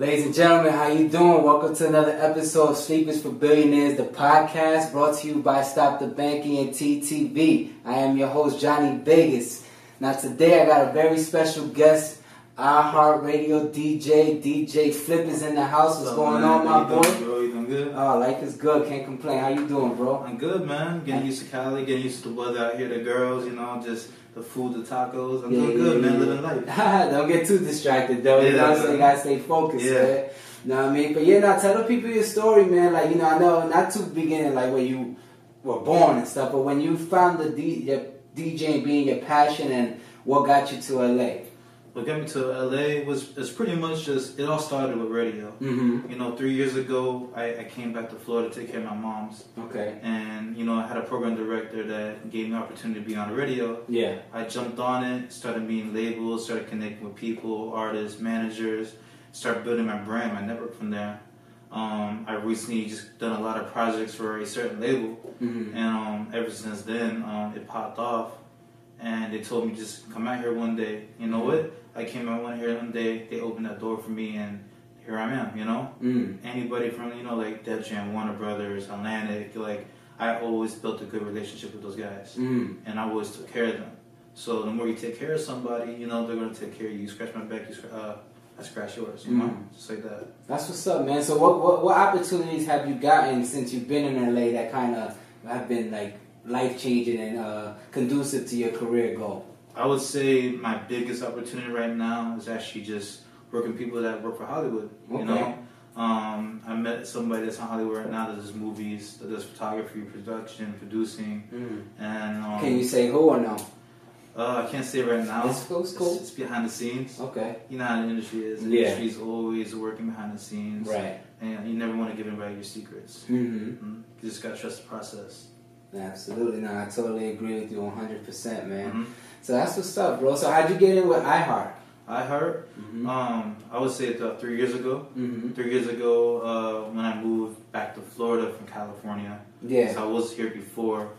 Ladies and gentlemen, how you doing? Welcome to another episode of Sleepers for Billionaires, the podcast brought to you by Stop the Banking and TTV. I am your host, Johnny Vegas. Now today I got a very special guest, iHeartRadio DJ, DJ Flip is in the house. What's going man? on, my boy? doing, bro? You doing good? Oh, life is good. Can't complain. How you doing, bro? I'm good, man. Getting used to Cali, getting used to the weather out here, the girls, you know, just the food, the tacos. I'm Yeah, doing yeah, good, man. yeah. Living life. Don't get too distracted, though. You know what I'm saying? You gotta stay focused, Yeah. man. Know what I mean? But yeah, now tell the people your story, man. Like, you know, I know not too beginning, like where you were born and stuff, but when you found the D, your DJing being your passion and what got you to LA. What got me to LA was it's pretty much just it all started with radio. Mm-hmm. You know, three years ago, I, I came back to Florida to take care of my mom's, Okay. and you know, I had a program director that gave me the opportunity to be on the radio. Yeah. I jumped on it, started being labeled, started connecting with people, artists, managers, started building my brand, my network from there. Um, I recently just done a lot of projects for a certain label, Mm-hmm. and um, ever since then, um, it popped off. And they told me just come out here one day. You know what? I came out one here one day. They opened that door for me, and here I am. You know, Mm. anybody from you know like Def Jam, Warner Brothers, Atlantic, like I always built a good relationship with those guys Mm. and I always took care of them. So the more you take care of somebody, you know they're gonna take care of you. You scratch my back, you scratch, uh, I scratch yours. You know, Mm. just like that. That's what's up, man. So what, what what opportunities have you gotten since you've been in LA that kind of have been like life changing and uh, conducive to your career goal? I would say my biggest opportunity right now is actually just working people that work for Hollywood. Okay. You know, um, I met somebody that's in Hollywood right now that does movies, that does photography, production, producing, Mm. and um, Can you say who or no? uh, I can't say right now. It's cool, it's cool. It's behind the scenes. Okay. You know how the industry is. The Yeah. industry's always working behind the scenes. Right. And you never want to give anybody your secrets. Mm-hmm. Mhm. You just gotta trust the process. Absolutely. No, I totally agree with you 100%, man. Mhm. So that's what's up, bro. So how'd you get in with iHeart? I heard. Mm-hmm. Um, I would say about three years ago. mm-hmm. Three years ago, uh, when I moved back to Florida from California. Yeah. So I was here before.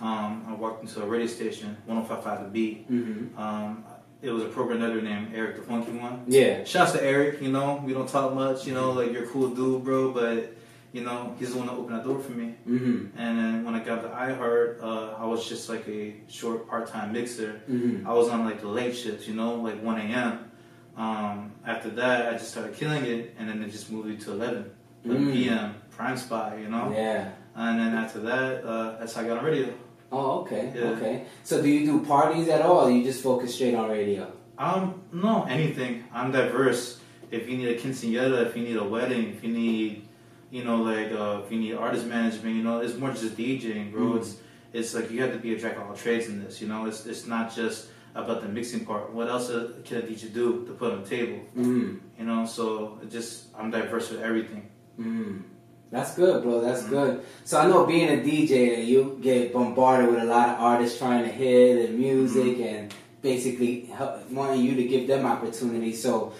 Um, I walked into a radio station, 105.5 The Beat. Mm-hmm. Um, it was a program editor named Eric the Funky One. Yeah. Shouts to Eric, you know, we don't talk much, you know, like you're a cool dude, bro, but, you know, he's the one that opened the door for me. Mm-hmm. And then when I got to iHeart, uh, I was just like a short part-time mixer. Mm-hmm. I was on like the late shifts, you know, like 1 a.m. Um, after that, I just started killing it, and then it just moved it to 11, 11 Mm. p.m. prime spot, you know. Yeah. And then after that, uh, that's how I got on radio. Oh, okay. Yeah. Okay. So do you do parties at all or you just focus straight on radio? Um, no, anything. I'm diverse. If you need a quinceañera, if you need a wedding, if you need, you know, like uh, if you need artist management, you know, it's more just DJing, bro. Mm. It's it's like you have to be a jack of all trades in this. You know, it's it's not just about the mixing part. What else uh, can a DJ do to put on the table? Mm-hmm. You know, so it just I'm diverse with everything. Mm. That's good, bro. That's Mhm. good. So I know being a DJ, you get bombarded with a lot of artists trying to hear the music and basically help, wanting you to give them opportunities. So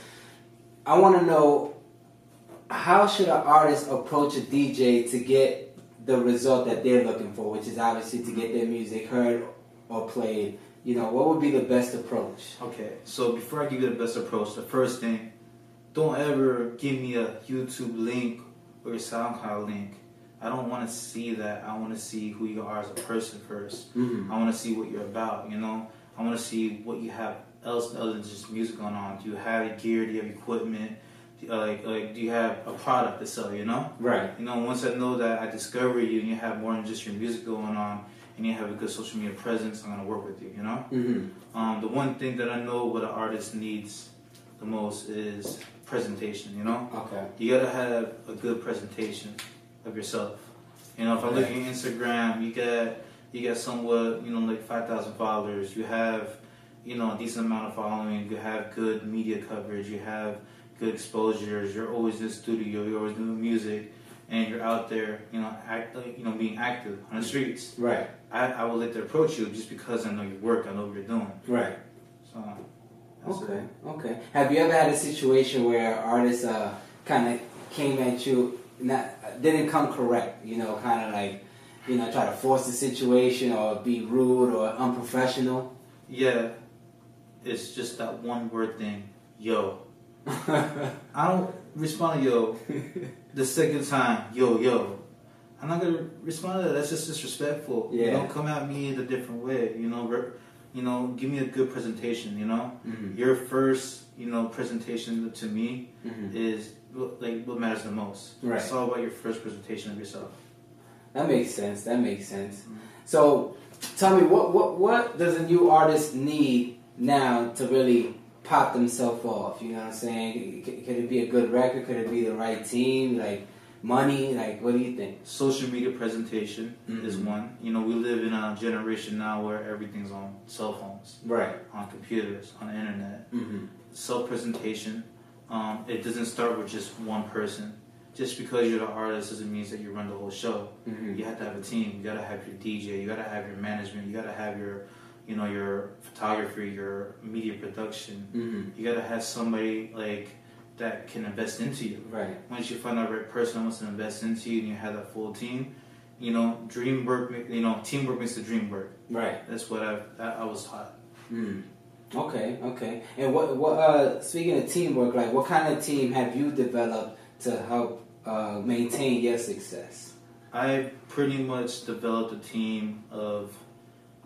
I want to know how should an artist approach a DJ to get the result that they're looking for, which is obviously to get their music heard or played. You know, what would be the best approach? Okay, so before I give you the best approach, the first thing, don't ever give me a YouTube link or a SoundCloud link. I don't want to see that. I want to see who you are as a person first. Mm-hmm. I want to see what you're about. You know, I want to see what you have else other than just music going on. Do you have gear? Do you have equipment? You- like, like, do you have a product to sell? You know. Right. You know, once I know that I discover you and you have more than just your music going on, and you have a good social media presence, I'm gonna work with you. You know. Mm-hmm. Um, the one thing that I know what an artist needs the most is presentation. You know, Okay. you gotta have a good presentation of yourself. You know, if I look at your Instagram, you got you got somewhat, you know, like five thousand followers. You have, you know, a decent amount of following. You have good media coverage. You have good exposures. You're always in the studio. You're always doing music, and you're out there, you know, act, you know, being active on the streets. Right. I, I would like to approach you just because I know your work. I know what you're doing. Right. So. that's Okay, it. okay. Have you ever had a situation where artists uh, kind of came at you, not didn't come correct? You know, kind of like, you know, try to force the situation or be rude or unprofessional. Yeah, it's just that one word thing, yo. I don't respond to yo the second time, yo, yo. I'm not gonna respond to that. That's just disrespectful. Yeah. You know, come at me in a different way. You know, re- you know, give me a good presentation. You know, Mhm. your first, you know, presentation to me Mhm. is what- like what matters the most. Right. It's all about your first presentation of yourself. That makes sense. That makes sense. Mm-hmm. So, tell me, what what what does a new artist need now to really pop themselves off? You know what I'm saying? C- Could it be a good record? Could it be the right team? Like money? Like what do you think? Social media presentation is Mhm. one. You know, we live in a generation now where everything's on cell phones, Right. on computers, on the internet. Mm-hmm. self presentation. Um, it doesn't start with just one person. Just because you're the artist doesn't mean that you run the whole show. Mm-hmm. You have to have a team. You gotta have your DJ. You gotta have your management. You gotta have your, you know, your photography, your media production. Mm-hmm. You gotta have somebody like that can invest into you. Right. Once you find the right person that wants to invest into you, and you have that full team, you know, dream work. You know, teamwork makes the dream work. Right. That's what I that I was taught. Mm. Okay. Okay. And what what uh speaking of teamwork, like what kind of team have you developed to help uh, maintain your success? I pretty much developed a team of,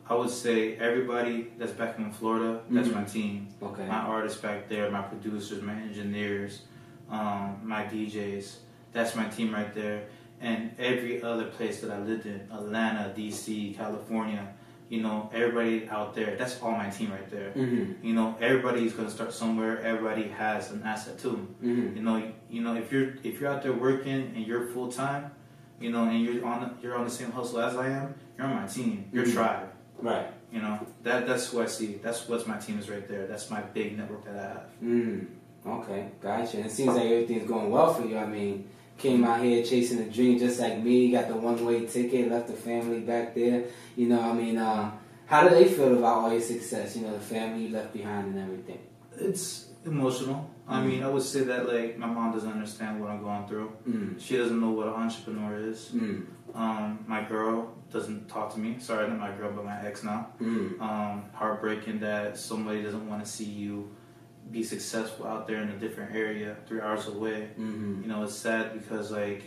I would say, everybody that's back in Florida. That's Mhm. my team. Okay. My artists back there, my producers, my engineers, um, my DJs. That's my team right there. And every other place that I lived in, Atlanta, DC, California, you know, everybody out there. That's all my team right there. Mm-hmm. You know, everybody's gonna start somewhere. Everybody has an asset too. Mm-hmm. You know, you know, if you're if you're out there working and you're full time, you know, and you're on you're on the same hustle as I am, you're on my team. Your Mhm. tribe. Right. You know, that that's who I see. That's what my team is right there. That's my big network that I have. Mm. Okay, gotcha. And it seems like everything's going well for you. I mean, came out here chasing a dream just like me, got the one way ticket, left the family back there. You know, I mean, uh, how do they feel about all your success? You know, the family you left behind and everything. It's emotional. I mean, I would say that like my mom doesn't understand what I'm going through. Mm. She doesn't know what an entrepreneur is. Mm. Um, my girl doesn't talk to me. Sorry, not my girl, but my ex now. Mm. um, heartbreaking that somebody doesn't want to see you be successful out there in a different area, three hours away. Mm-hmm. You know, it's sad because like,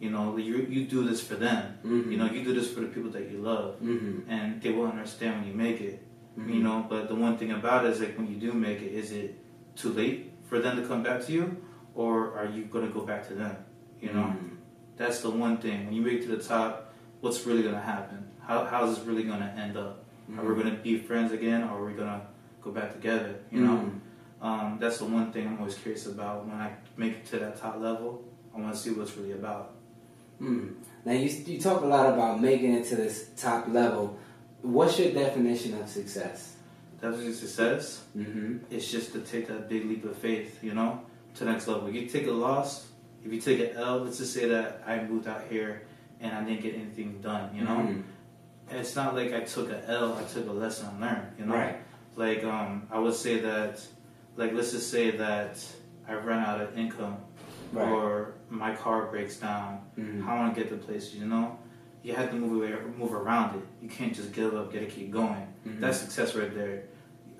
you know, you you do this for them. Mm-hmm. You know, you do this for the people that you love, Mm-hmm. and they will understand when you make it. Mm-hmm. You know, but the one thing about it is like when you do make it, is it too late for them to come back to you, or are you gonna go back to them? You know, Mhm. that's the one thing. When you make it to the top, what's really gonna happen? How how's this really gonna end up? Are we gonna be friends again, or are we gonna go back together? You know, Mhm. um, that's the one thing I'm always curious about. When I make it to that top level, I want to see what's really about. Mm. Now you you talk a lot about making it to this top level. What's your definition of success? Definitely success. Mm-hmm. It's just to take that big leap of faith, you know, to the next level. If You take a loss, if you take an L, let's just say that I moved out here and I didn't get anything done, you know. Mhm. It's not like I took an L, I took a lesson I learned, you know. Right. Like um, I would say that, like let's just say that I run out of income, Right. or my car breaks down. Mhm. How I want to get to places, you know. You have to move away, move around it. You can't just give up, get to keep going. Mhm. That's success right there.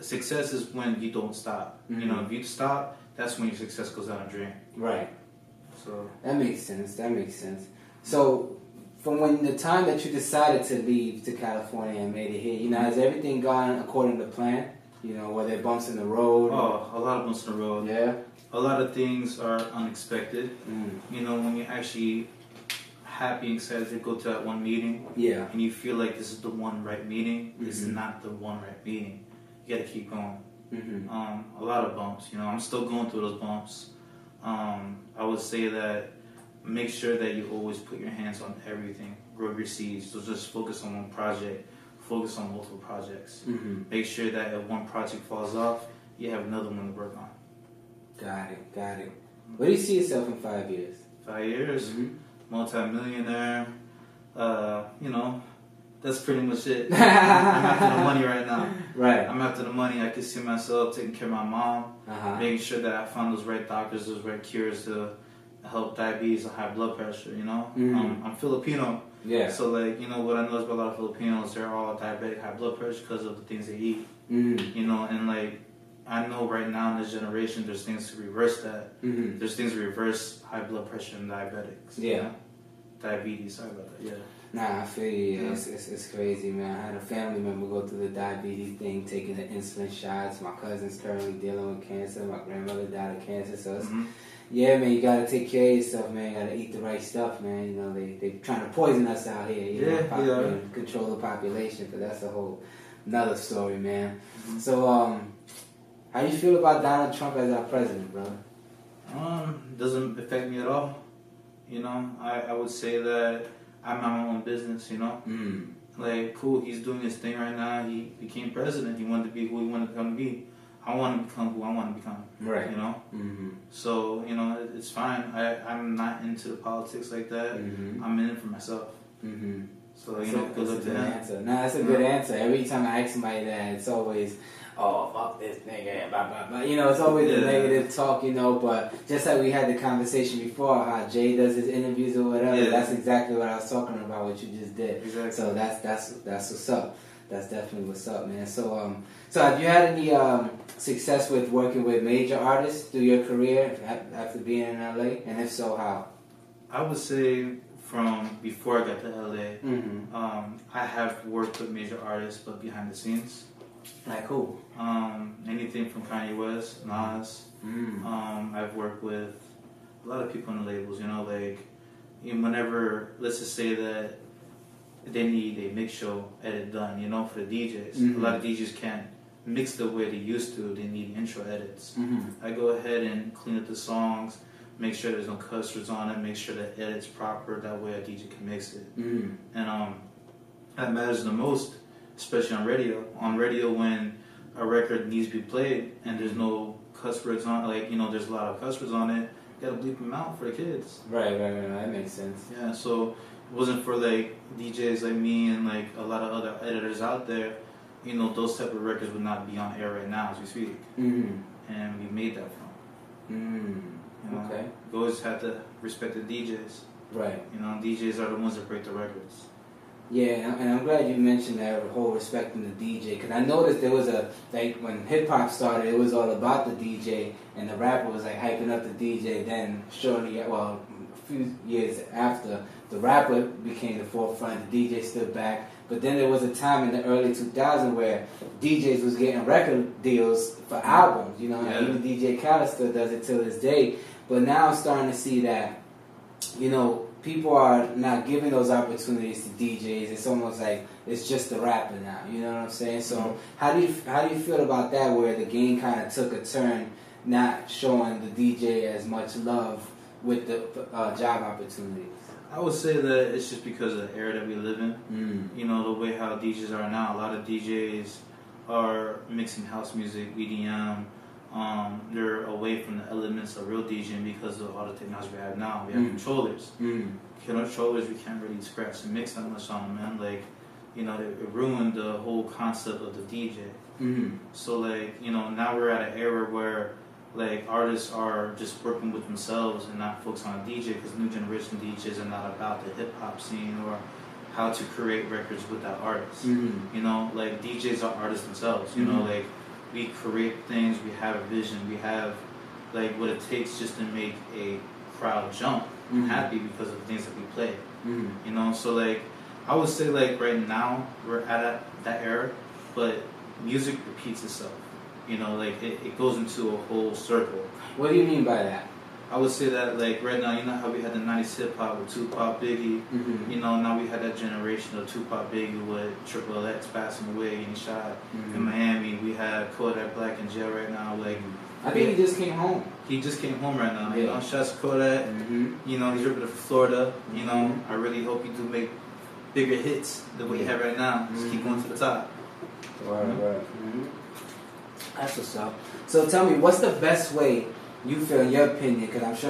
Success is when you don't stop. You know, Mhm. if you stop, that's when your success goes down a drain. right. So That makes sense. That makes sense. So, from when the time that you decided to leave to California and made it here, you know, has everything gone according to plan? You know, were there bumps in the road? oh, a lot of bumps in the road. yeah. A lot of things are unexpected. Mm. You know, when you're actually happy and excited to go to that one meeting, Yeah. and you feel like this is the one right meeting, this is Mhm. not the one right meeting. You got to keep going. Mm-hmm. Um, a lot of bumps. You know, I'm still going through those bumps. Um, I would say that make sure that you always put your hands on everything. Grow your seeds. So just focus on one project. Focus on multiple projects. Mm-hmm. Make sure that if one project falls off, you have another one to work on. Got it. Got it. Where do you see yourself in five years? Five years, Mhm. Multi-millionaire. Uh, you know, that's pretty much it. I'm after the money right now. Right. I'm after the money. I can see myself taking care of my mom. Uh-huh. making sure that I found those right doctors, those right cures to help diabetes and high blood pressure. You know, Mhm. um, I'm Filipino, Yeah. so like you know what I know about a lot of Filipinos, they're all diabetic, high blood pressure because of the things they eat. Mm-hmm. You know, and like I know right now in this generation, there's things to reverse that. Mm-hmm. There's things to reverse high blood pressure and diabetics. you Yeah. know? Diabetes, sorry about that. Yeah. Nah, I feel you. Yeah. It's, it's, it's crazy, man. I had a family member go through the diabetes thing, taking the insulin shots. My cousin's currently dealing with cancer. My grandmother died of cancer. So, it's, Mhm. yeah, man, you gotta take care of yourself, man. You gotta eat the right stuff, man. You know, they they trying to poison us out here. You know, Yeah, pop- yeah. you control the population, but that's a whole another story, man. Mhm. So, um, how you feel about Donald Trump as our president, brother? Um, doesn't affect me at all. You know, I, I would say that I'm my own business, you know? Mm. Like, cool, he's doing his thing right now. He became president. He wanted to be who he wanted to come to be. I want to become who I want to become, Right. you know? Mm-hmm. So, you know, it- it's fine. I, I'm not into the politics like that. Mm-hmm. I'm in it for myself. Mm-hmm. So, That's you know, a, good that's luck a to good him. answer. No, that's a good answer. Every time I ask somebody that, it's always, oh, fuck this nigga, blah, blah, blah. You know, it's always the Yeah. negative talk, you know, but just like we had the conversation before, how Jay does his interviews or whatever, Yeah. that's exactly what I was talking about, what you just did. Exactly. So that's, that's, that's what's up. That's definitely what's up, man. So, um, so have you had any, um, success with working with major artists through your career after being in LA? And if so, how? I would say from before I got to LA, Mm-hmm. I have worked with major artists, but behind the scenes. Like who? Um, anything from Kanye West, Nas. Mm. Um, I've worked with a lot of people in the labels. You know, like you know, whenever let's just say that they need a mix show edit done. You know, for the DJs, Mhm. a lot of DJs can't mix the way they used to. They need intro edits. Mm-hmm. I go ahead and clean up the songs, make sure there's no cuss words on it, make sure the edit's proper. That way a DJ can mix it. Mm-hmm. And um, that matters the most, especially on radio. On radio, when a record needs to be played and there's no cuss words on, like you know, there's a lot of cuss words on it. You gotta bleep them out for the kids. Right, right, right. That makes sense. Yeah, so it wasn't for like DJs like me and like a lot of other editors out there. You know, those type of records would not be on air right now as we speak, Mm-hmm. and we made that from. Mm. You know, Okay. we always have to respect the DJs. Right. You know, DJs are the ones that break the records. Yeah, and I'm glad you mentioned that whole respecting the DJ because I noticed there was a like when hip hop started, it was all about the DJ, and the rapper was like hyping up the DJ. Then shortly, well, a few years after, the rapper became the forefront. The DJ stood back. But then there was a time in the early 2000s where DJs was getting record deals for albums. You know, Yeah. even DJ Khaled still does it till this day. But now I'm starting to see that you know, people are not giving those opportunities to DJs. It's almost like it's just the rapper now. You know what I'm saying? So Mhm. how do you how do you feel about that? Where the game kind of took a turn, not showing the DJ as much love with the uh, job opportunities. I would say that it's just because of the era that we live in. Mm. You know, the way how DJs are now. A lot of DJs are mixing house music, EDM. Um, they're away from the elements of real DJing because of all the technology we have now. We have Mm. controllers. Mm. Controllers, we can't really scratch and mix that much on them, man. Like, you know, it, it ruined the whole concept of the DJ. Mm. So like you know now we're at an era where like artists are just working with themselves and not focused on a DJ because new generation DJs are not about the hip hop scene or how to create records with that artist. Mm. You know, like DJs are artists themselves. You know, Mhm. like we create things, we have a vision, we have like what it takes just to make a crowd jump Mhm. happy because of the things that we play. Mm. You know, so like I would say like right now we're at a, that era, but music repeats itself. You know, like it, it goes into a whole circle. What do you mean by that? I would say that like right now, you know how we had the '90s hip hop with Tupac, Biggie. Mm-hmm. You know, now we had that generation of Tupac, Biggie with Triple X passing away, getting shot Mm-hmm. in Miami. We have Kodak Black in jail right now. Like I think he just came home. he just came home right now. You Yeah. know, shouts to Kodak. Mm-hmm. You know, he's ripping for Florida. You know, Mhm. I really hope you do make bigger hits than what you have right now. Just keep Mhm. going to the top. Right, Mhm. right. Mm-hmm. That's what's up. So tell me, what's the best way you feel, your opinion? Because I'm sure